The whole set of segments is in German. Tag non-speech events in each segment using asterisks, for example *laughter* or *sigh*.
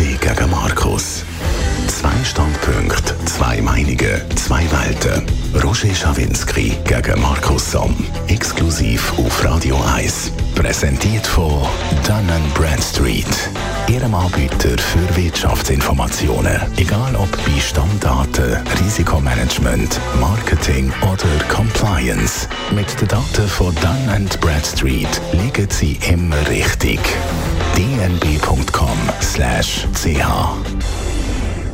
Gegen Markus. Zwei Standpunkte, zwei Meinungen, zwei Welten. Roger Schawinski gegen Markus Somm. Exklusiv auf Radio 1. Präsentiert von Dun Bradstreet. Ihrem Anbieter für Wirtschaftsinformationen. Egal ob bei Stammdaten, Risikomanagement, Marketing oder Compliance. Mit den Daten von Dun Bradstreet liegen Sie immer richtig. dnb.com/ch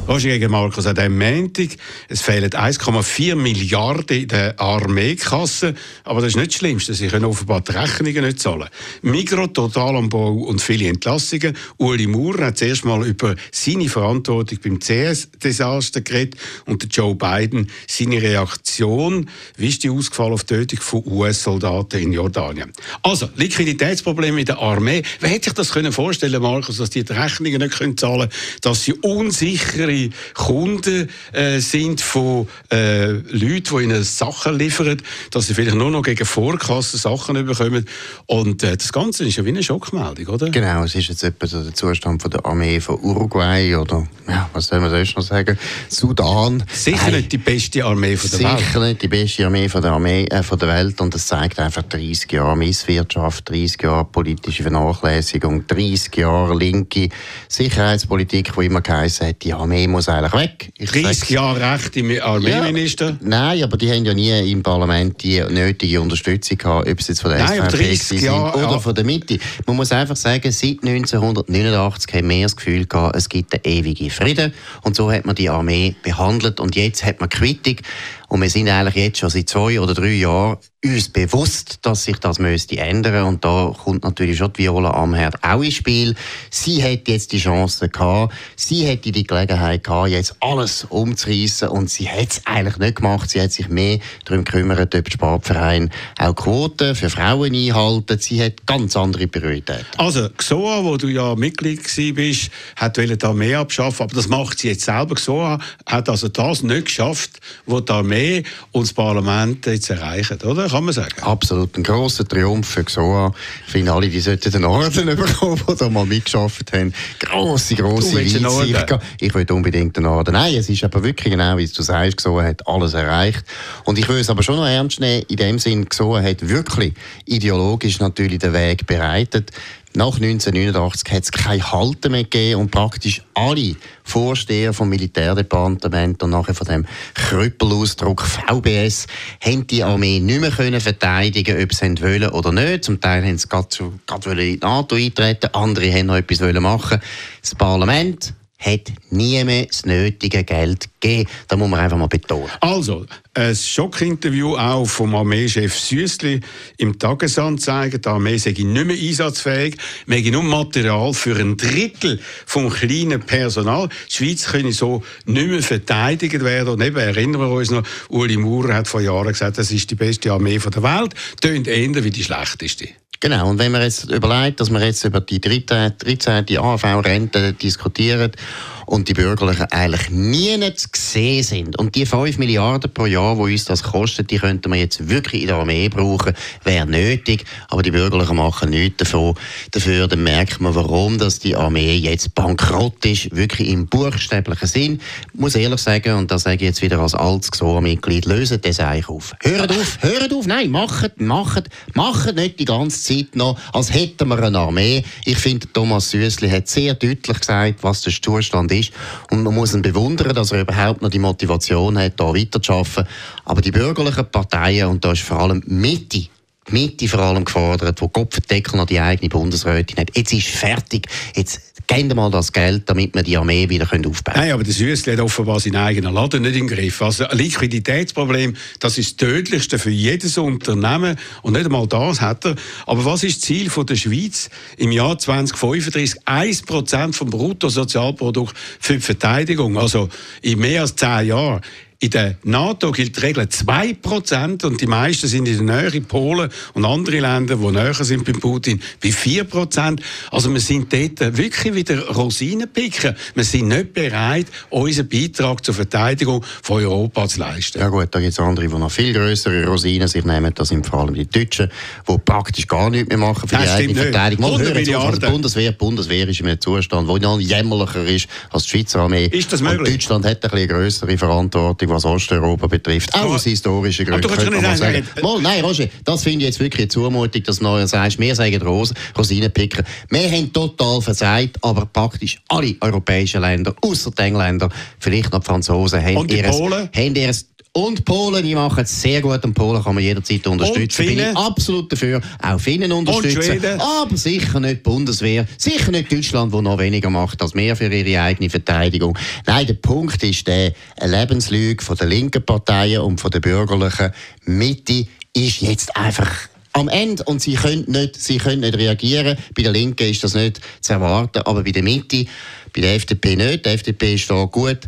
Roger gegen Markus an diesem Montag. Es fehlen 1,4 Milliarden in der Armeekasse. Aber das ist nicht das Schlimmste. Sie können offenbar die Rechnungen nicht zahlen. Migro, Totalanbau und viele Entlassungen. Uli Maurer hat zuerst mal über seine Verantwortung beim CS-Desaster geredet und Joe Biden seine Reaktion. Wie ist die ausgefallen auf die Tötung von US-Soldaten in Jordanien? Also, Liquiditätsprobleme in der Armee. Wer hätte sich das können vorstellen, Markus, dass die die Rechnungen nicht können zahlen können, dass sie unsichere Kunden äh, sind von äh, Leuten, die ihnen Sachen liefern, dass sie vielleicht nur noch gegen Vorkassen Sachen bekommen. Und äh, das Ganze ist ja wie eine Schockmeldung, oder? Genau, es ist jetzt etwa der Zustand von der Armee von Uruguay oder, ja, was soll man sonst noch sagen, Sudan. Sicher nicht die beste Armee von der Welt. Sicher nicht die beste Armee von der, Armee, äh, von der Welt und das zeigt einfach 30 Jahre Misswirtschaft, 30 Jahre politische Vernachlässigung, 30 Jahre linke Sicherheitspolitik, die immer geheißen hat, die Armee muss eigentlich weg. Ich 30 Jahre Recht im Armeeminister? Ja, nein, aber die haben ja nie im Parlament die nötige Unterstützung gehabt, ob es jetzt von der nein, SVP Jahre, oder ja. von der Mitte. Man muss einfach sagen, seit 1989 haben wir das Gefühl gehabt, es gibt einen ewigen Frieden. Und so hat man die Armee behandelt. Und jetzt hat man Quittung. Und wir sind eigentlich jetzt schon seit zwei oder drei Jahren uns bewusst, dass sich das müsste ändern und da kommt natürlich schon die Viola Amherd auch ins Spiel. Sie hätte jetzt die Chance gehabt, sie hätte die Gelegenheit gehabt, jetzt alles umzureißen und sie hat es eigentlich nicht gemacht. Sie hat sich mehr darum gekümmert, ob der Sportverein auch Quoten für Frauen einhalten. Sie hat ganz andere Prioritäten. Also XOA, wo du ja Mitglied bist, hat die Armee abschaffen, aber das macht sie jetzt selber. XOA hat also das nicht geschafft, was die Armee und das Parlament jetzt erreichen, oder? Kann man sagen. Absolut, ein grosser Triumph für XOA. Ich finde, alle die sollten den Orden *laughs* bekommen, die da mal mitgeschafft haben. Grosse, grosse Weitsicht. Ich will unbedingt den Orden. Nein, es ist aber wirklich genau, wie du sagst, XOA hat alles erreicht. Und ich will es aber schon noch ernst nehmen, in dem Sinn, XOA hat wirklich ideologisch natürlich den Weg bereitet. Nach 1989 hat es keine Halten mehr gegeben und praktisch alle Vorsteher vom Militärdepartement und nachher von dem Krüppelausdruck VBS haben die Armee nicht mehr können verteidigen, ob sie wollen oder nicht. Zum Teil haben sie gerade, in die NATO eintreten, andere haben noch etwas machen. Das Parlament hat nie mehr das nötige Geld gegeben. Das muss man einfach mal betonen. Also, ein Schockinterview auch vom Armeechef Süssli im Tagesanzeiger. Die Armee sei nicht mehr einsatzfähig. Wir haben nur Material für ein Drittel vom kleinen Personal. Die Schweiz könne so nicht mehr verteidigt werden. Und eben erinnern wir uns noch, Uli Maurer hat vor Jahren gesagt, das ist die beste Armee der Welt. Tönt eher wie die schlechteste. Genau, und wenn man jetzt überlegt, dass wir jetzt über die 13. 13. AV-Rente diskutieren und die Bürgerlichen eigentlich nie nicht gesehen sind. Und die 5 Milliarden pro Jahr, die uns das kostet, die könnten wir jetzt wirklich in der Armee brauchen, wäre nötig. Aber die Bürgerlichen machen nichts davon. Dafür dann merkt man, warum dass die Armee jetzt bankrott ist, wirklich im buchstäblichen Sinn. Ich muss ehrlich sagen, und das sage ich jetzt wieder als altes GSOA-Mitglied, lösen das eigentlich auf. Hört auf, hört auf, nein, macht, macht, macht nicht die ganze Zeit noch, als hätten wir eine Armee. Ich finde, Thomas Süssli hat sehr deutlich gesagt, was der Zustand ist. Und man muss ihn bewundern, dass er überhaupt noch die Motivation hat, hier weiterzuarbeiten. Aber die bürgerlichen Parteien, und da ist vor allem Mitte, Mitte vor allem gefordert, wo Kopfendeckel noch die eigene Bundesrätin hat. Jetzt ist fertig. Jetzt geben mal das Geld, damit wir die Armee wieder aufbauen können. Nein, aber der Süßli hat offenbar seinen eigenen Laden nicht im Griff. Also ein Liquiditätsproblem, das ist das Tödlichste für jedes Unternehmen. Und nicht einmal das hat er. Aber was ist das Ziel von der Schweiz im Jahr 2035? 1% vom Bruttosozialprodukt für die Verteidigung. Also in mehr als zehn Jahren In der NATO gilt die Regel 2% und die meisten sind in der Nähe, Polen und andere Länder, die näher sind bei Putin, bei 4%. Also wir sind dort wirklich wieder Rosinen picken. Wir sind nicht bereit, unseren Beitrag zur Verteidigung von Europa zu leisten. Ja gut, da gibt es andere, die noch viel größere Rosinen sich nehmen. Das sind vor allem die Deutschen, die praktisch gar nichts mehr machen für das die eigene Verteidigung. Mal hören die Bundeswehr, die Bundeswehr ist in einem Zustand, der noch jämmerlicher ist als die Schweizer Armee. Ist das möglich? Und Deutschland hat ein bisschen größere Verantwortung, was Osteuropa betrifft. Auch aus historischen Gründen. Aber du kannst nicht sagen. Mal, nein, Roger, das finde ich jetzt wirklich eine Zumutung, dass du sagst, wir sagen Ros Rosinenpicker. Wir haben total versagt, aber praktisch alle europäischen Länder, außer die Engländer, vielleicht noch die Franzosen, haben ihres, haben ihres und Polen, die machen es sehr gut. Und Polen kann man jederzeit unterstützen. Bin ich absolut dafür. Auch Finnen unterstützen. Aber sicher nicht die Bundeswehr. Sicher nicht Deutschland, wo noch weniger macht als mehr für ihre eigene Verteidigung. Nein, der Punkt ist der, Lebenslüge von der linken Parteien und von der bürgerlichen Mitte ist jetzt einfach am Ende und sie können nicht, sie können nicht reagieren. Bei der Linken ist das nicht zu erwarten, aber bei der Mitte, bei der FDP nicht. Die FDP ist da gut.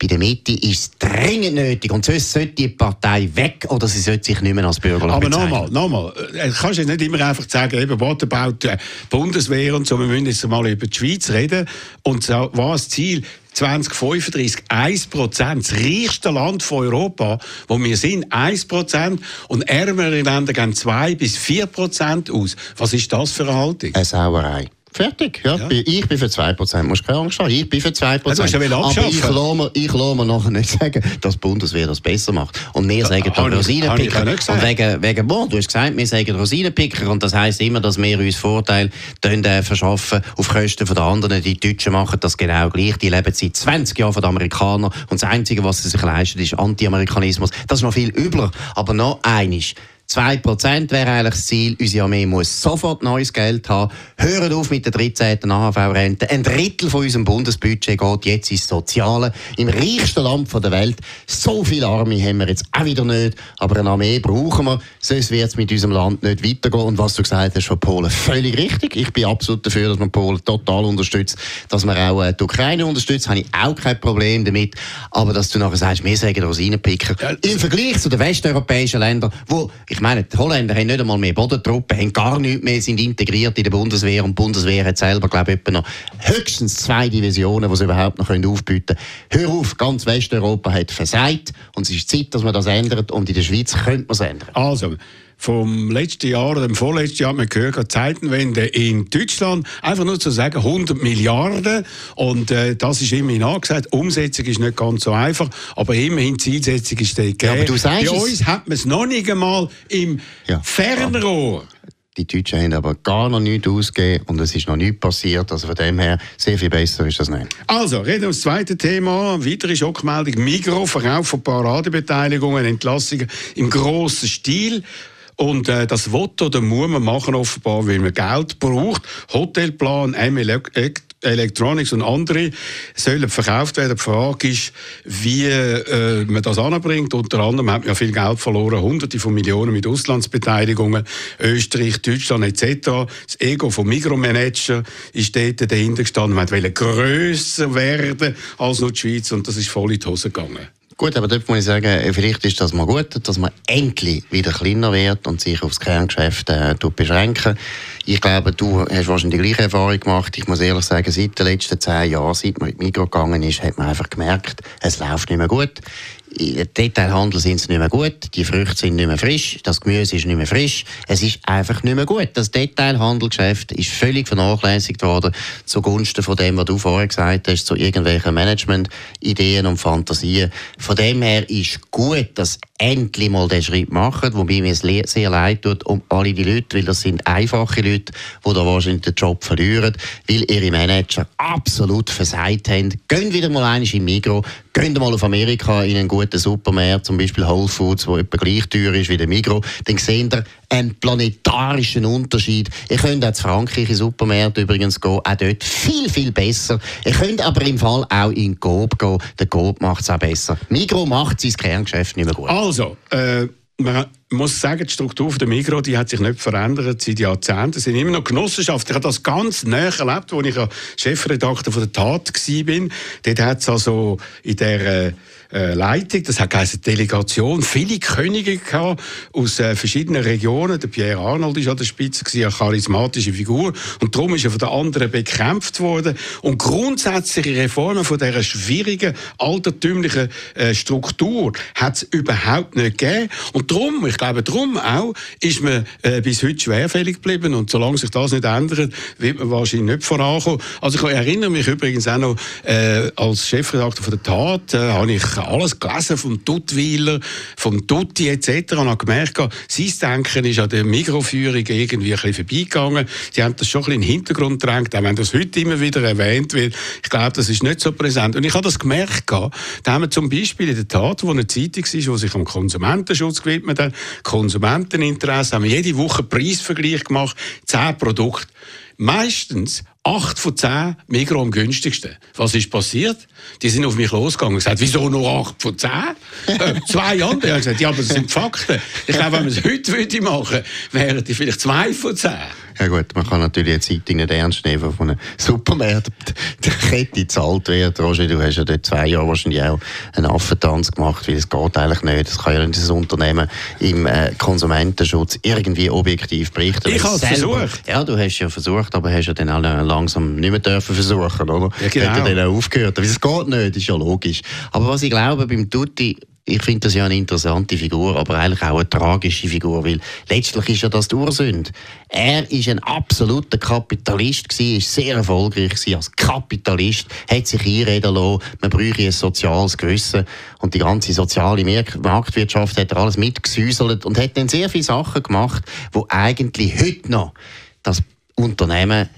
Bei der Mitte ist es dringend nötig. Und sonst sollte die Partei weg oder sie sollte sich nicht mehr als bürgerlich Aber nochmal, nochmal. Du äh, kannst jetzt nicht immer einfach sagen, eben, what about die Bundeswehr und so. Wir müssen jetzt mal über die Schweiz reden. Und so, was Ziel? 2035 1 Prozent, das reichste Land von Europa, wo wir sind, 1 Prozent und ärmere Länder gehen 2 bis 4 Prozent aus. Was ist das für eine Haltung? Eine Sauerei. Fertig, ja. ja. Ich bin für 2%, musst keine Angst haben. Ich bin für 2%. Also, ja Aber ich lasse, mir, ich lasse mir nachher nicht sagen, dass die Bundeswehr das besser macht. Und wir sagen da Rosinenpicker. Und wegen, wegen boah, du hast gesagt, wir sagen Rosinenpicker und das heisst immer, dass wir uns Vorteile äh, verschaffen auf Kosten der anderen. Die Deutschen machen das genau gleich. Die leben seit 20 Jahren von den Amerikanern und das Einzige, was sie sich leisten, ist Anti-Amerikanismus. Das ist noch viel übler. Aber noch eines. 2% wäre eigentlich das Ziel. Unsere Armee muss sofort neues Geld haben. Hören auf mit der 13. AHV-Rente. Ein Drittel von unserem Bundesbudget geht jetzt ins Soziale. Im reichsten Land der Welt. So viele Arme haben wir jetzt auch wieder nicht. Aber eine Armee brauchen wir. Sonst wird es mit unserem Land nicht weitergehen. Und was du gesagt hast von Polen, völlig richtig. Ich bin absolut dafür, dass man Polen total unterstützt. Dass man auch äh, die Ukraine unterstützt, habe ich auch kein Problem damit. Aber dass du nachher sagst, wir sagen Rosinenpicker. Im Vergleich zu den westeuropäischen Ländern, wo ich meine, die Holländer haben nicht einmal mehr Bodentruppen, haben gar nichts mehr, sind integriert in der Bundeswehr und die Bundeswehr hat selber, glaube ich, noch höchstens zwei Divisionen, die sie überhaupt noch aufbieten können. Hör auf, ganz Westeuropa hat versagt und es ist Zeit, dass man das ändert und in der Schweiz könnte man es ändern. Also, vom letzten Jahr oder dem vorletzten Jahr, man gehört, Zeitenwende in Deutschland, einfach nur zu sagen, 100 Milliarden und äh, das ist immerhin angesagt. Umsetzung ist nicht ganz so einfach, aber immerhin Zielsetzung ist gegeben. Ja, aber du sagst Bei uns hat man es noch nicht einmal im ja. Fernrohr. Die Deutschen haben aber gar noch nichts ausgegeben und es ist noch nichts passiert. Also von dem her, sehr viel besser ist das nicht. Also, reden wir das zweite Thema. Weitere Schockmeldung. Migro, Verkauf von Paradebeteiligungen, Entlassungen im grossen Stil. Und äh, das Voto, da muss man machen offenbar, weil man Geld braucht. Hotelplan, M Electronics und andere sollen verkauft werden. Die Frage ist, wie äh, man das anbringt. Unter anderem hat man ja viel Geld verloren, Hunderte von Millionen mit Auslandsbeteiligungen, Österreich, Deutschland etc. Das Ego vom Mikromanager ist dort dahinter gestanden. Man wollte grösser werden als nur die Schweiz und das ist voll in die Hose gegangen. Gut, aber dort muss ich sagen, äh, vielleicht ist das mal gut, dass man endlich wieder kleiner wird und sich aufs Kerngeschäft äh, beschränken. Ich glaube, du hast wahrscheinlich die gleiche Erfahrung gemacht. Ich muss ehrlich sagen, seit den letzten zehn Jahren, seit man die Mikro gegangen ist, hat man einfach gemerkt, es läuft nicht mehr gut. Im Detailhandel sind sie nicht mehr gut, die Früchte sind nicht mehr frisch, das Gemüse ist nicht mehr frisch. Es ist einfach nicht mehr gut. Das Detailhandelgeschäft ist völlig vernachlässigt worden zugunsten von dem, was du vorher gesagt hast, zu irgendwelchen Management-Ideen und Fantasien. Von dem her ist gut, dass endlich mal den Schritt machen, wobei mir es sehr leid tut um alle die Leute, weil das sind einfache Leute, die da wahrscheinlich den Job verlieren, weil ihre Manager absolut versagt haben. Gehen wieder mal einig im Migro, gehen mal auf Amerika in einen guten Supermarkt, zum Beispiel Whole Foods, wo etwa gleich teuer ist wie der Migro, dann sehen ihr einen planetarischen Unterschied. Ihr könnt auch zu Frankreich in Supermärkte übrigens gehen, auch dort viel, viel besser. Ihr könnt aber im Fall auch in Coop gehen, der Coop macht es auch besser. Migro macht sein Kerngeschäft nicht mehr gut. Also, äh, man muss sagen, die Struktur der Migros die hat sich nicht verändert seit Jahrzehnten. Es sind immer noch Genossenschaften. Ich habe das ganz näher erlebt, als ich Chefredakteur von der Tat war. Dort hat es also in der äh, äh, Leitung, das hat eine Delegation, viele Könige gehabt aus äh, verschiedenen Regionen. Der Pierre Arnold war an der Spitze, eine charismatische Figur. Und darum ist er von den anderen bekämpft worden. Und grundsätzliche Reformen von dieser schwierigen, altertümlichen Struktur hat es überhaupt nicht gegeben. Und darum, ich glaube, darum auch, ist man äh, bis heute schwerfällig geblieben. Und solange sich das nicht ändert, wird man wahrscheinlich nicht vorankommen. Also ich erinnere mich übrigens auch noch, äh, als Chefredakteur von der Tat, äh, habe ich alles gelesen vom Duttweiler, vom Tutti etc. und habe gemerkt, sein Denken ist an der Mikroführung irgendwie ein bisschen vorbeigegangen. Sie haben das schon ein bisschen in den Hintergrund gedrängt, auch wenn das heute immer wieder erwähnt wird. Ich glaube, das ist nicht so präsent. Und ich habe das gemerkt, da haben wir zum Beispiel in der Tat, wo eine Zeitung ist, die sich am Konsumentenschutz gewidmet hat, Konsumenteninteresse, haben wir jede Woche Preisvergleich gemacht, zehn Produkte. Meistens acht von zehn Migros am günstigsten. Was ist passiert? Die sind auf mich losgegangen und gesagt, wieso nur acht von zehn? Äh, zwei andere haben gesagt, ja, aber das sind Fakten. Ich glaube, wenn man es heute würde machen, wären die vielleicht zwei von zehn. Ja gut, man kann natürlich eine Zeitung nicht ernst nehmen, von einer Supermarkt der Kette gezahlt wird. Roger, du hast ja dort zwei Jahre wahrscheinlich auch einen Affentanz gemacht, weil es geht eigentlich nicht. Das kann ja das Unternehmen im äh, Konsumentenschutz irgendwie objektiv berichten. Ich habe es versucht. Ja, du hast ja versucht, aber hast ja dann auch langsam nicht mehr dürfen versuchen, oder? Ja, genau. Hat er dann aufgehört. Aber es geht nicht, ist ja logisch. Aber was ich glaube, beim Tutti ich finde das ja eine interessante Figur, aber eigentlich auch eine tragische Figur, weil letztlich ist ja das die Ursünde. Er ist ein absoluter Kapitalist gewesen, ist sehr erfolgreich gewesen als Kapitalist, hat sich einreden lassen, man bräuchte ein soziales Gewissen und die ganze soziale Marktwirtschaft hat er alles mitgesäuselt und hat dann sehr viele Sachen gemacht, wo eigentlich heute noch das Unternehmen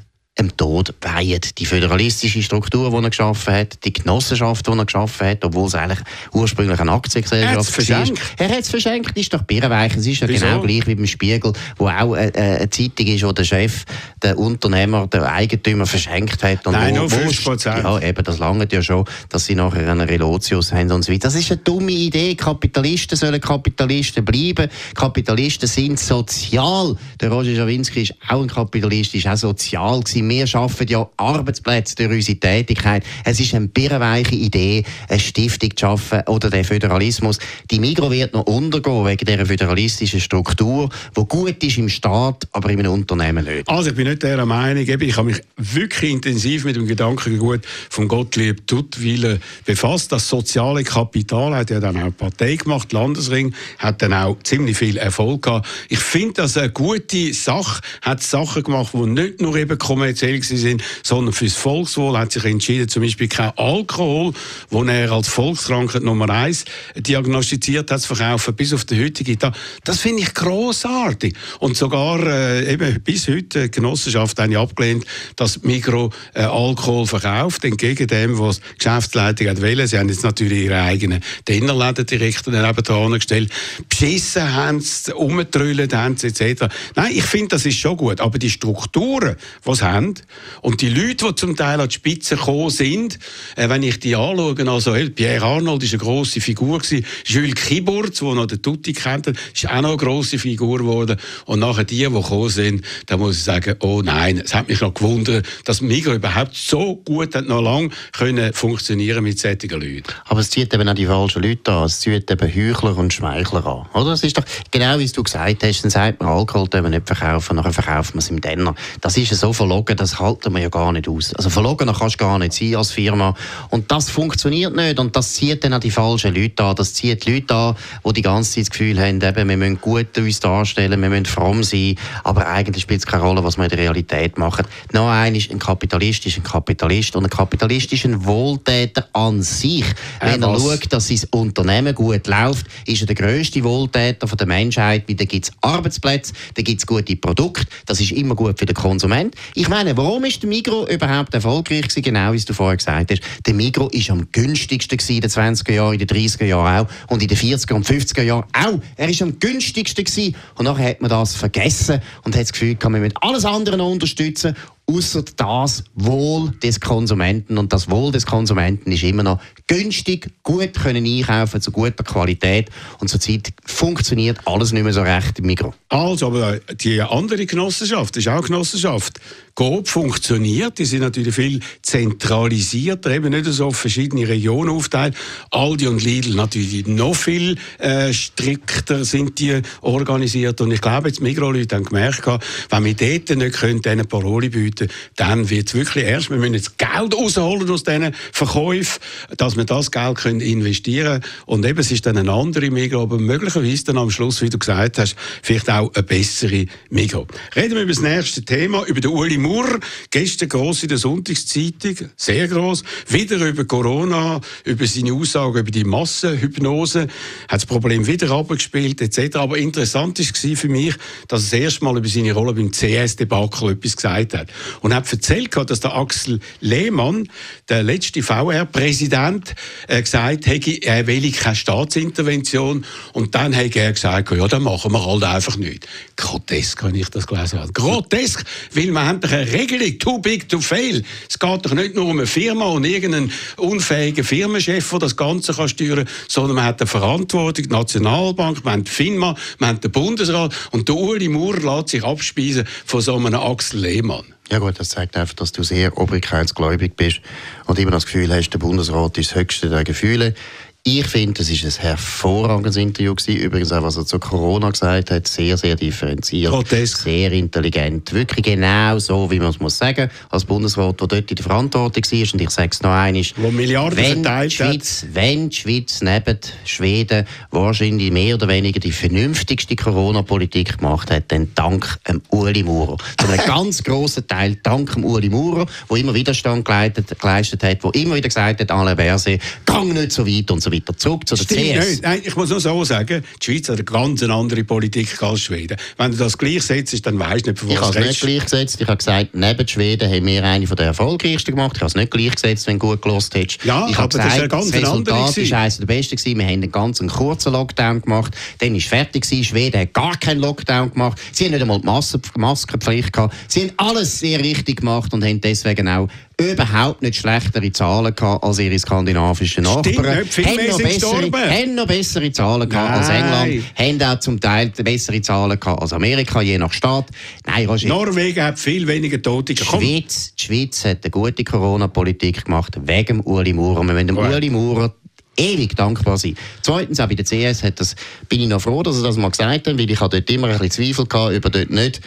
dem Tod weihen. Die föderalistische Struktur, die er geschaffen hat, die Genossenschaft, die er geschaffen hat, obwohl es eigentlich ursprünglich eine Aktiengesellschaft war. Er hat es verschenkt, ist doch birrenweich. Es ist ja Wieso? genau gleich wie beim Spiegel, wo auch eine, äh, eine Zeitung ist, wo der Chef, der Unternehmer, der Eigentümer verschenkt hat. Und Nein, wo, nur 50 Ja, eben, das langt ja schon, dass sie nachher einen Relotius haben und so weiter. Das ist eine dumme Idee. Kapitalisten sollen Kapitalisten bleiben. Kapitalisten sind sozial. Der Roger Schawinski ist auch ein Kapitalist, ist auch sozial gewesen wir schaffen ja Arbeitsplätze durch unsere Tätigkeit. Es ist eine birrenweiche Idee, eine Stiftung zu schaffen oder der Föderalismus. Die Migro wird noch untergehen wegen dieser föderalistischen Struktur, die gut ist im Staat, aber in einem Unternehmen nicht. Also ich bin nicht der Meinung, ich habe mich wirklich intensiv mit dem Gedankengut von Gottlieb Duttweiler befasst. Das soziale Kapital hat ja dann auch Partei gemacht, Landesring, hat dann auch ziemlich viel Erfolg gehabt. Ich finde das eine gute Sache, hat Sachen gemacht, die nicht nur eben kommerziell speziell sind, sondern fürs Volkswohl hat sich entschieden, zum Beispiel kein Alkohol, wo er als Volkskrankheit Nummer eins diagnostiziert hat, zu verkaufen, bis auf den heutigen Tag. Das finde ich großartig. Und sogar äh, eben bis heute die Genossenschaft eine abgelehnt, dass Mikro äh, Alkohol verkauft, entgegen dem, was die Geschäftsleitung hat wollen. Sie haben jetzt natürlich ihre eigenen Dinnerläden direkt daneben dran gestellt. Beschissen haben sie, umgetrüllt haben sie, etc. Nein, ich finde, das ist schon gut. Aber die Strukturen, die sie haben, haben. Und die Leute, die zum Teil an die Spitze gekommen sind, äh, wenn ich die anschaue, also Pierre Arnold ist eine grosse Figur gewesen, Jules Kiburz, der noch den Tutti kennt, ist auch noch eine grosse Figur geworden. Und nachher die, die gekommen sind, da muss ich sagen, oh nein, es hat mich noch gewundert, dass Migros überhaupt so gut hat noch lange können funktionieren mit solchen Leuten. Aber es zieht eben auch die falschen Leute an. Es zieht eben Heuchler und Schmeichler an. Oder? Es ist doch genau wie du gesagt hast, dann sagt man, Alkohol dürfen wir nicht verkaufen, nachher verkaufen wir es im Denner. Das ist so verlogen, das halten wir ja gar nicht aus. Also verlogener kannst du gar nicht sein als Firma. Und das funktioniert nicht und das zieht dann auch die falschen Leute an. Das zieht die Leute an, die die ganze Zeit das Gefühl haben, eben, wir müssen gut uns darstellen, wir müssen fromm sein, aber eigentlich spielt es keine Rolle, was wir in der Realität machen. Noch ein ist ein Kapitalist ist ein Kapitalist und ein Kapitalist ist ein Wohltäter an sich. Äh, Wenn er was? schaut, dass sein Unternehmen gut läuft, ist er der grösste Wohltäter der Menschheit, weil da gibt es Arbeitsplätze, da gibt es gute Produkte, das ist immer gut für den Konsument. Ich meine, meine, warum ist der Migro überhaupt erfolgreich gewesen? Genau, wie du vorher gesagt hast. Der Migro ist am günstigsten in den 20er Jahren, in den 30er Jahren auch und in den 40er und 50er Jahren auch. Er ist am günstigsten gewesen. Und nachher hat man das vergessen und hat das Gefühl, man mit alles andere unterstützen außer das Wohl des Konsumenten. Und das Wohl des Konsumenten ist immer noch günstig, gut können einkaufen zu guter Qualität. Und zurzeit funktioniert alles nicht mehr so recht im Mikro. Also, aber die andere Genossenschaft, das ist auch Genossenschaft. Coop funktioniert, die sind natürlich viel zentralisierter, eben nicht so auf verschiedene Regionen aufteilt. Aldi und Lidl natürlich noch viel äh, strikter sind die organisiert. Und ich glaube, jetzt Migros-Leute haben gemerkt, wenn wir dort nicht können, diesen Paroli bieten dann wird es wirklich erst, wir müssen jetzt Geld rausholen aus diesen Verkäufen, dass wir das Geld können investieren können. Und eben, es ist dann eine andere Migros, aber möglicherweise dann am Schluss, wie du gesagt hast, vielleicht auch eine bessere Migros. Reden wir über das nächste Thema, über den Uli Murr, gestern gross in der Sonntagszeitung, sehr gross, wieder über Corona, über seine Aussagen über die Massenhypnose, hat das Problem wieder abgespielt, etc. Aber interessant war für mich, dass er das erste Mal über seine Rolle beim CS-Debakel etwas gesagt hat. Und hat erzählt, dass der Axel Lehmann, der letzte VR-Präsident, äh, gesagt hat, er will keine Staatsintervention. Und dann hat er gesagt, ja, dann machen wir halt einfach nicht. Grotesk, wenn ich das gelesen habe. Grotesk, weil wir haben doch eine Regelung, too big to fail. Es geht doch nicht nur um eine Firma und irgendeinen unfähigen Firmenchef, der das Ganze kann steuern kann, sondern man hat eine Verantwortung, die Nationalbank, man hat die FINMA, man hat den Bundesrat und der Uli Maurer lässt sich abspeisen von so einem Axel Lehmann. Ja gut, das zeigt einfach, dass du sehr obrigkeitsgläubig bist und immer das Gefühl hast, der Bundesrat ist das höchste der Gefühle. Ich finde, es war ein hervorragendes Interview gewesen. Übrigens auch, was er zu Corona gesagt hat, sehr, sehr differenziert, Grotesk. sehr intelligent. Wirklich genau so, wie man es muss sagen, als Bundesrat, der dort in der Verantwortung war. Und ich sage es noch einmal. Wo Milliarden wenn verteilt die Schweiz, hat. Wenn die Schweiz neben Schweden wahrscheinlich mehr oder weniger die vernünftigste Corona-Politik gemacht hat, dann dank dem Uli Maurer. Zu einem *laughs* ganz grossen Teil dank dem Uli Maurer, der immer Widerstand geleistet, geleistet hat, der immer wieder gesagt hat, alle Verse, gang nicht so weit und so weiter. Zurück zu der CS. Nicht. Nein, ich muss nur so sagen, die Schweiz hat eine ganz andere Politik als Schweden. Wenn du das gleichsetzt, dann weißt du nicht, von was Ich habe es nicht gleichgesetzt. Ich habe gesagt, neben Schweden haben wir eine der erfolgreichsten gemacht. Ich habe es nicht gleichgesetzt, wenn du gut gelost hättest. Ja, ich habe gesagt, das, ist ganz das Resultat war eines der besten. Gewesen. Wir haben einen ganz kurzen Lockdown gemacht. Dann war es fertig. Gewesen. Schweden hat gar keinen Lockdown gemacht. Sie haben nicht einmal die Maskenpflicht gehabt. Sie haben alles sehr richtig gemacht und haben deswegen auch überhaupt nicht schlechtere Zahlen gehabt als ihre skandinavischen Nachbarn. Haben noch, bessere, haben noch bessere Zahlen gehabt als England. Haben auch zum Teil bessere Zahlen gehabt als Amerika, je nach Staat. Nein, Roger, Norwegen hat viel weniger Tote die Schweiz, die Schweiz hat eine gute Corona-Politik gemacht, wegen Uli Maurer. Wir wollen dem Uli Maurer ewig dankbar sein. Zweitens, auch bei der CS hat das, bin ich noch froh, dass er das mal gesagt hat, weil ich dort immer ein bisschen Zweifel gehabt, über dort nicht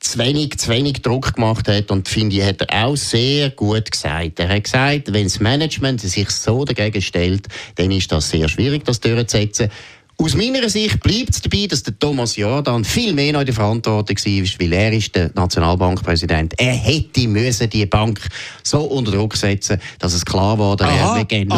zu wenig, zu wenig Druck gemacht hat und finde ich, hat er auch sehr gut gesagt. Er hat gesagt, wenn das Management sich so dagegen stellt, dann ist das sehr schwierig, das durchzusetzen. Aus meiner Sicht bleibt es dabei, dass der Thomas Jordan viel mehr noch in der Verantwortung war, weil er ist der Nationalbankpräsident. Er hätte müssen die Bank so unter Druck setzen, dass es klar war, dass er nicht gehen.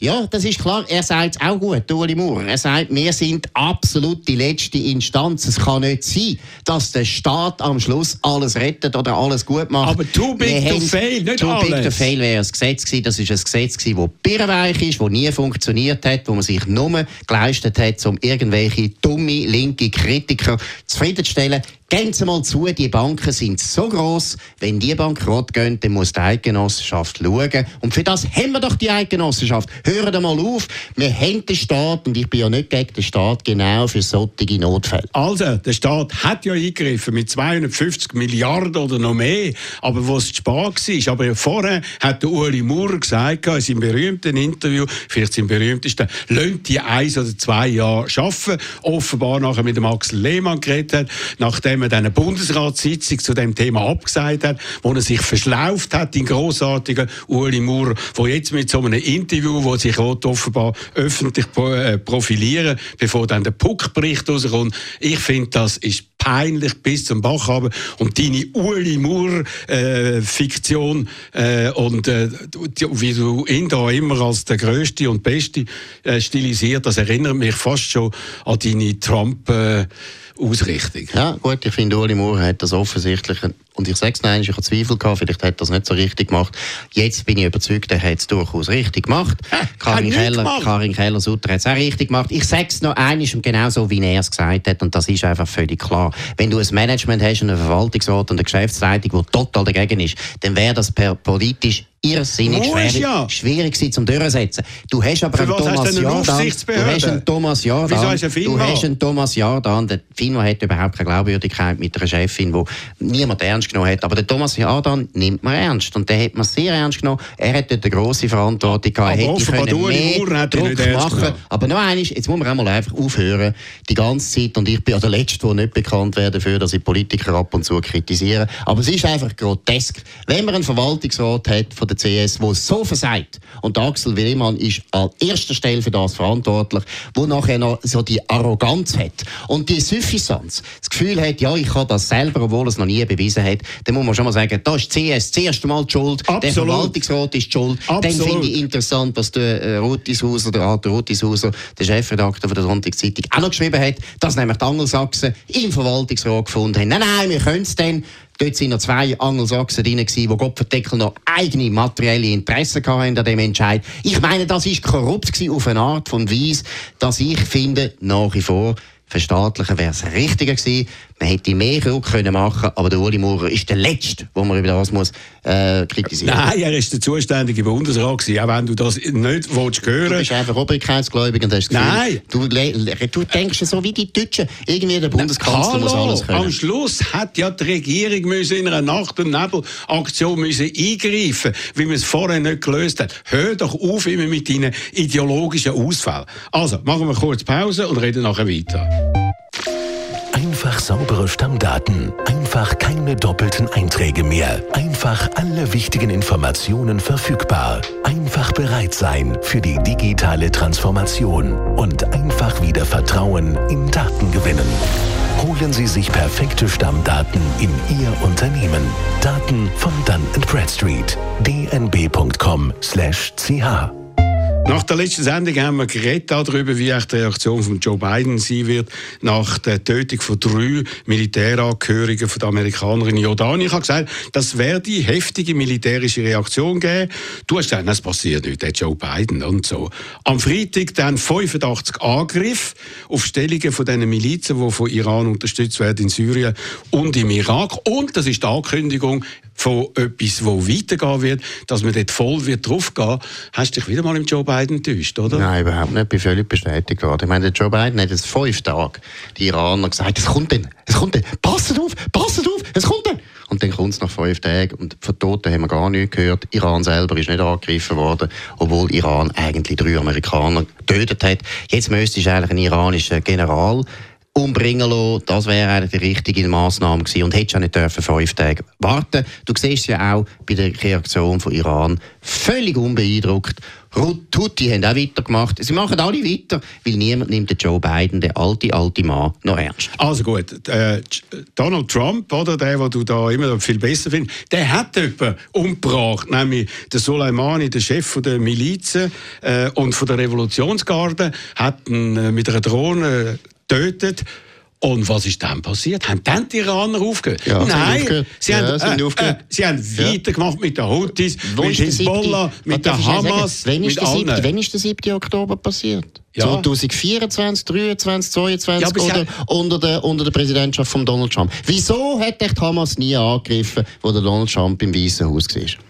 Ja, das ist klar. Er sagt es auch gut, Uli Maurer. Er sagt, wir sind absolut die letzte Instanz. Es kann nicht sein, dass der Staat am Schluss alles rettet oder alles gut macht. Aber too big wir to fail, nicht too alles. Too big to fail wäre ein Gesetz gewesen. Das ist ein Gesetz gewesen, das birrenweich ist, das nie funktioniert hat, wo man sich nur geleistet hat, um irgendwelche dumme linke Kritiker zufriedenzustellen. Gehen Sie mal zu, die Banken sind so groß, wenn die bankrott gehen, dann muss die Eidgenossenschaft schauen. Und für das haben wir doch die Eidgenossenschaft. Hören Sie mal auf, wir haben den Staat, und ich bin ja nicht gegen den Staat, genau für solche Notfälle. Also, der Staat hat ja eingegriffen mit 250 Milliarden oder noch mehr, aber was es spät war. Aber vorher hat der Uli Maurer gesagt, in seinem berühmten Interview, vielleicht sein berühmtesten, lönt die eins oder zwei Jahre arbeiten. Offenbar nachher mit dem Axel Lehmann geredet hat, nachdem nachdem er eine Bundesratssitzung zu dem Thema abgesagt hat, wo er sich verschlauft hat, den großartigen Uli Maurer, wo jetzt mit so einem Interview, wo sich offenbar öffentlich äh, profilieren, bevor dann der Puckbericht rauskommt. Ich finde, das ist peinlich bis zum Bach haben und deine Uli Maurer äh, Fiktion äh, und äh, wie du ihn da immer als der größte und beste äh, stilisiert, das erinnert mich fast schon an deine Trump äh, Ausrichtung. Ja, gut, ich finde, Uli Moore hat das offensichtlich Und ich sage es einmal, ich habe Zweifel gehabt, vielleicht hat er das nicht so richtig gemacht. Jetzt bin ich überzeugt, er hat es durchaus richtig gemacht. Karin Keller. Karin Keller Sutter hat es auch richtig gemacht. Ich sage es noch einmal, genau so, wie er es gesagt hat, und das ist einfach völlig klar. Wenn du ein Management hast, einen Verwaltungsrat und eine Geschäftsleitung, die total dagegen ist, dann wäre das per politisch irrsinnig schwierig, ja. schwierig sein zum Durchsetzen. Du hast aber einen Thomas Jordan. Du hast einen Thomas Jordan. Wieso ist du hast einen Thomas Jordan. Der Fino hat überhaupt keine Glaubwürdigkeit mit einer Chefin, die niemand ernst genommen hat. Aber der Thomas Jordan nimmt man ernst. Und der hat man sehr ernst genommen. Er hat dort eine grosse Verantwortung gehabt. Er hätte können mehr Druck machen Aber noch eines, jetzt muss man einmal einfach aufhören, die ganze Zeit, und ich bin ja der Letzte, der nicht bekannt wäre dafür, dass ich Politiker ab und zu kritisiere. Aber es ist einfach grotesk. Wenn man einen Verwaltungsrat hat von der CS, wo so versagt. Und Axel Willemann ist an erster Stelle für das verantwortlich, wo nachher noch so die Arroganz hat und die Suffisanz, das Gefühl hat, ja, ich kann das selber, obwohl es noch nie bewiesen hat, dann muss man schon mal sagen, da ist CS das erste Mal die Schuld, Absolut. der Verwaltungsrat ist die schuld. Absolut. Dann finde ich interessant, was der äh, der Arthur Rotishauser, der Chefredakteur der Sonntagszeitung, auch noch geschrieben hat, dass nämlich die Angelsachsen im Verwaltungsrat gefunden haben. Nein, nein, wir können es dann Dort sind noch zwei Angelsachsen drin, die Gottverdeckel noch eigene materielle Interessen hatten an dem Entscheid. Ich meine, das ist korrupt auf eine Art von Weise, dass ich finde, nach wie vor, verstaatlichen wäre es richtiger gewesen. Man hätte mehr können machen aber der Uli Maurer ist der Letzte, wo man über das muss, äh, kritisieren muss. Nein, er ist der zuständige Bundesrat gewesen, auch wenn du das nicht willst hören. Du bist einfach obrigkeitsgläubig und hast Gefühl, Nein. Du, du denkst so wie die Deutschen, irgendwie der Bundeskanzler Hallo, muss alles können. am Schluss hat ja die Regierung müssen in einer Nacht- und Nebel-Aktion eingreifen, wie man es vorher nicht gelöst hat. Hör doch auf immer mit deinen ideologischen Ausfällen. Also, machen wir kurz Pause und reden nachher weiter. Einfach saubere Stammdaten. Einfach keine doppelten Einträge mehr. Einfach alle wichtigen Informationen verfügbar. Einfach bereit sein für die digitale Transformation. Und einfach wieder Vertrauen in Daten gewinnen. Holen Sie sich perfekte Stammdaten in Ihr Unternehmen. Daten von Dun Bradstreet. dnb.com/ch nach der letzten Sendung haben wir geredet darüber, wie die Reaktion von Joe Biden sein wird nach der Tötung von drei Militärangehörigen von der Amerikaner in Jordanien. Ich habe gesagt, das wäre die heftige militärische Reaktion geben. Du hast gesagt, es passiert nicht, der Joe Biden und so. Am Freitag dann 85 Angriffe auf Stellungen von diesen Milizen, die von Iran unterstützt werden in Syrien und im Irak. Und das ist die Ankündigung, von etwas, wo weitergehen wird, dass man dort voll wird draufgehen. Hast du dich wieder mal im Joe Biden enttäuscht, oder? Nein, überhaupt nicht. Ich bin völlig bestätigt worden. Ich meine, der Joe Biden hat jetzt fünf Tage die Iraner gesagt, es kommt denn, es kommt denn, passt auf, passt auf, es kommt denn. Und dann kommt es nach fünf Tagen und von Toten haben wir gar nichts gehört. Iran selber ist nicht angegriffen worden, obwohl Iran eigentlich drei Amerikaner getötet hat. Jetzt müsste eigentlich ein iranischer General umbringen lassen. Das wäre eigentlich die richtige Massnahme gewesen und hättest auch nicht dürfen fünf Tage warten. Du siehst ja auch bei der Reaktion von Iran völlig unbeeindruckt. Tutti haben auch weitergemacht. Sie machen alle weiter, weil niemand nimmt den Joe Biden, den alte, alte Mann, noch ernst. Also gut, äh, Donald Trump, oder der, den du da immer viel besser findest, der hat jemanden umgebracht, nämlich der Soleimani, der Chef der Milizen äh, und von der Revolutionsgarde, hat ihn äh, mit einer Drohne getötet. Und was ist dann passiert? Haben dann die Iraner aufgehört? Ja, Nein, aufgehört. Sie, ja, haben, äh, äh, sie haben weitergemacht mit den Houthis, Wo mit Hezbollah, mit der Hamas, wann. Wann ist der 7. Oktober passiert? Ja. 2024, 2023, 2022 ja, oder unter der, unter der Präsidentschaft von Donald Trump. Wieso hat die Hamas nie angegriffen, wo der Donald Trump im Weißen Haus war?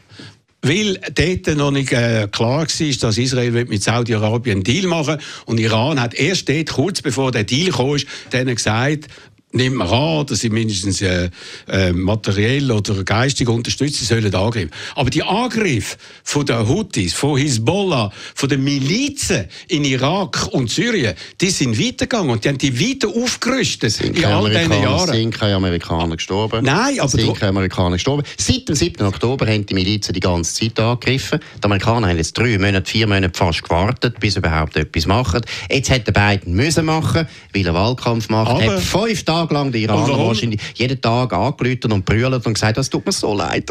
Weil dort noch nicht äh, klar war, dass Israel mit Saudi-Arabien einen Deal machen will. Und Iran hat erst dort, kurz bevor der Deal kam, denen gesagt, nimmt man an, dass sie mindestens äh, äh, materiell oder geistig unterstützen sollen angreifen. Aber die Angriffe von den Houthis, von Hisbollah, von den Milizen in Irak und Syrien, die sind weitergegangen und die haben die weiter aufgerüstet sind in all diesen Jahren. sind keine Amerikaner gestorben. Nein, aber... sind keine Amerikaner gestorben. Seit dem 7. Oktober haben die Milizen die ganze Zeit angegriffen. Die Amerikaner haben jetzt drei Monate, vier Monate fast gewartet, bis sie überhaupt etwas machen. Jetzt hätte Biden müssen machen, weil er Wahlkampf macht. Aber, hat fünf Tage Tage lang die Iraner wahrscheinlich jeden Tag angelüht und brüllt und gesagt, das tut mir so leid.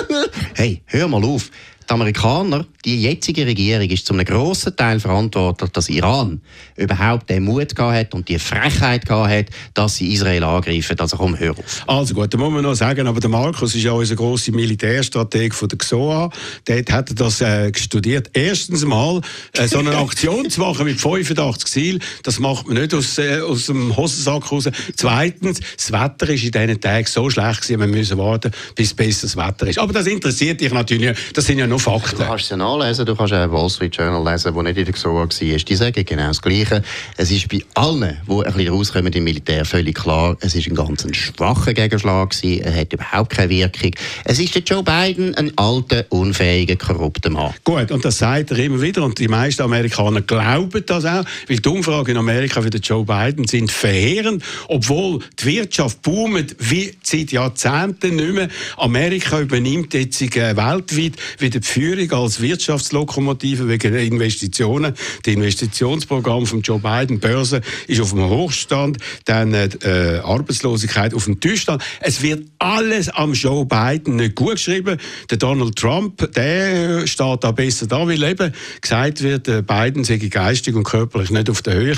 *laughs* hey, hör mal auf. Die Amerikaner, die jetzige Regierung, ist zu einem grossen Teil verantwortlich, dass Iran überhaupt den Mut hat und die Frechheit gehabt hat, dass sie Israel angreifen. Also komm, hör auf. Also gut, da muss man noch sagen, aber der Markus ist ja unser grosser Militärstrateg von der XOA. Dort hat er das äh, studiert. Erstens mal, äh, so eine Aktion zu machen mit 85 Zielen, das macht man nicht aus, äh, aus dem Hosensack raus. Zweitens, das Wetter ist in diesen Tagen so schlecht gewesen, wir müssen warten, bis besseres Wetter ist. Aber das interessiert dich natürlich nicht. Das sind ja nur Fakten. Du kannst es ja nachlesen, du kannst auch Wall Street Journal lesen, wo nicht in der XOA war. Die sagen genau das Gleiche. Es ist bei allen, die ein bisschen rauskommen im Militär, völlig klar, es ist ein ganz schwacher Gegenschlag gewesen. Er hat überhaupt keine Wirkung. Es ist der Joe Biden ein alter, unfähiger, korrupter Mann. Gut, und das sagt er immer wieder und die meisten Amerikaner glauben das auch, weil die Umfragen in Amerika für den Joe Biden sind verheerend, obwohl die Wirtschaft boomt wie seit Jahrzehnten nicht mehr. Amerika übernimmt jetzt äh, weltweit wieder die Führung als Wirtschaftslokomotive wegen Investitionen. Das Investitionsprogramm von Joe Biden, Börse, ist auf dem Hochstand, dann äh, äh, Arbeitslosigkeit auf dem Tischstand. Es wird alles am Joe Biden nicht gut geschrieben. Der Donald Trump, der steht da besser da, weil eben gesagt wird, äh, Biden sei geistig und körperlich nicht auf der Höhe.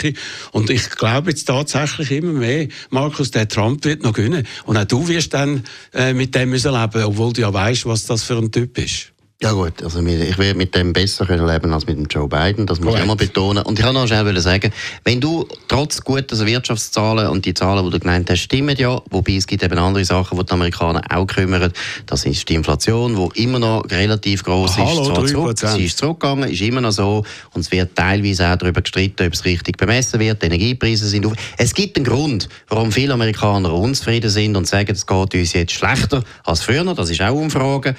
Und ich glaube jetzt tatsächlich immer mehr, Markus, der Trump wird noch gewinnen. Und auch du wirst dann äh, mit dem müssen leben, obwohl du ja weißt, was das für ein Typ ist. Ja gut, also ich werde mit dem besser können leben als mit dem Joe Biden, das muss Correct. ich immer betonen. Und ich kann noch schnell sagen, wenn du trotz guter Wirtschaftszahlen und die Zahlen, die du genannt hast, stimmen ja, wobei es gibt eben andere Sachen, die die Amerikaner auch kümmern. Das ist die Inflation, die immer noch relativ groß ist. Hallo, zurück, sie ist zurückgegangen, ist immer noch so und es wird teilweise auch darüber gestritten, ob es richtig bemessen wird. Die Energiepreise sind auf. Es gibt einen Grund, warum viele Amerikaner unzufrieden sind und sagen, es geht uns jetzt schlechter als früher. Das ist auch Umfrage.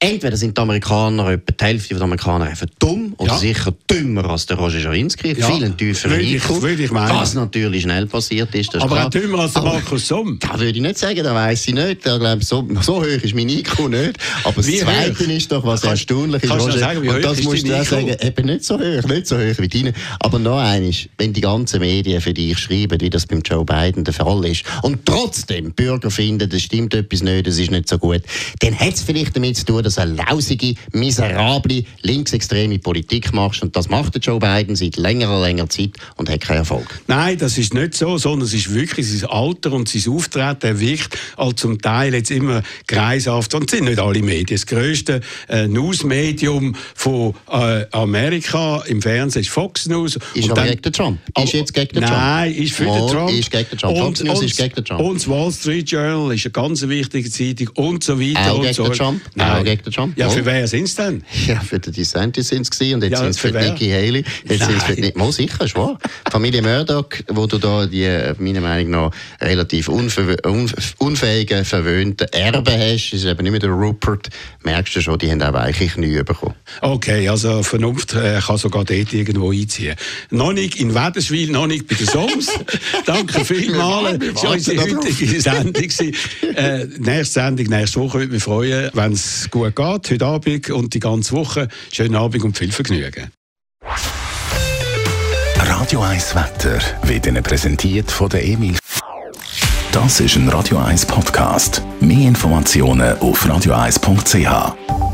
Entweder sind die Amerikaner, etwa die Hälfte der Amerikaner einfach dumm oder ja. sicher dümmer als der Roger Schawinski, ja. viel tieferen IQ, was natürlich schnell passiert ist. ist aber auch dümmer als der Markus Somm. Das würde ich nicht sagen, das weiss ich nicht. Ich glaube, so, so hoch ist mein IQ nicht. Aber das wie Zweite hoch? ist doch, was Kann, erstaunlich ist, Roger, sagen, und das musst du auch sagen, eben nicht so hoch, nicht so hoch wie deine. Aber noch eines, wenn die ganzen Medien für dich schreiben, wie das beim Joe Biden der Fall ist, und trotzdem Bürger finden, das stimmt etwas nicht, das ist nicht so gut, dann hat es vielleicht damit zu tun, dass du eine lausige, miserable, linksextreme Politik machst. Und das macht der Joe Biden seit längerer, längerer Zeit und hat keinen Erfolg. Nein, das ist nicht so, sondern es ist wirklich sein Alter und sein Auftreten. Er wirkt als zum Teil jetzt immer kreishaft. Und es sind nicht alle Medien. Das grösste äh, Newsmedium von äh, Amerika im Fernsehen ist Fox News. Ist und aber gegen den Trump. Ist jetzt gegen den Trump. Nein, ist für den Trump. Ist gegen den Trump. Und, Fox News und, ist gegen den Trump. Und das Wall Street Journal ist eine ganz wichtige Zeitung und so weiter. Auch gegen so. den Trump. Nein. Den Trump. Ja, für wer sind es denn? Ja, für den DeSantis sind es und jetzt ja, sind es für, für Nikki Haley. Jetzt sind es für nicht mal sicher, ist wahr. Familie Murdoch, wo du da die, meiner Meinung nach, relativ unver unfähigen, verwöhnten Erben hast, ist eben nicht mehr der Rupert, merkst du schon, die haben auch weiche Knie bekommen. Okay, also Vernunft äh, kann sogar dort irgendwo einziehen. Noch nicht in Wädenswil, noch nicht bei den Soms. *laughs* Danke vielmals. Das war unsere heutige Sendung. äh, nächste Sendung, nächste Woche würde mich freuen, wenn es gut geht. Heute Abend und die ganze Woche. Schönen Abend und viel Vergnügen. Radio 1 Wetter wird Ihnen präsentiert von der Emil. Das ist ein Radio 1 Podcast. Mehr Informationen auf radio1.ch.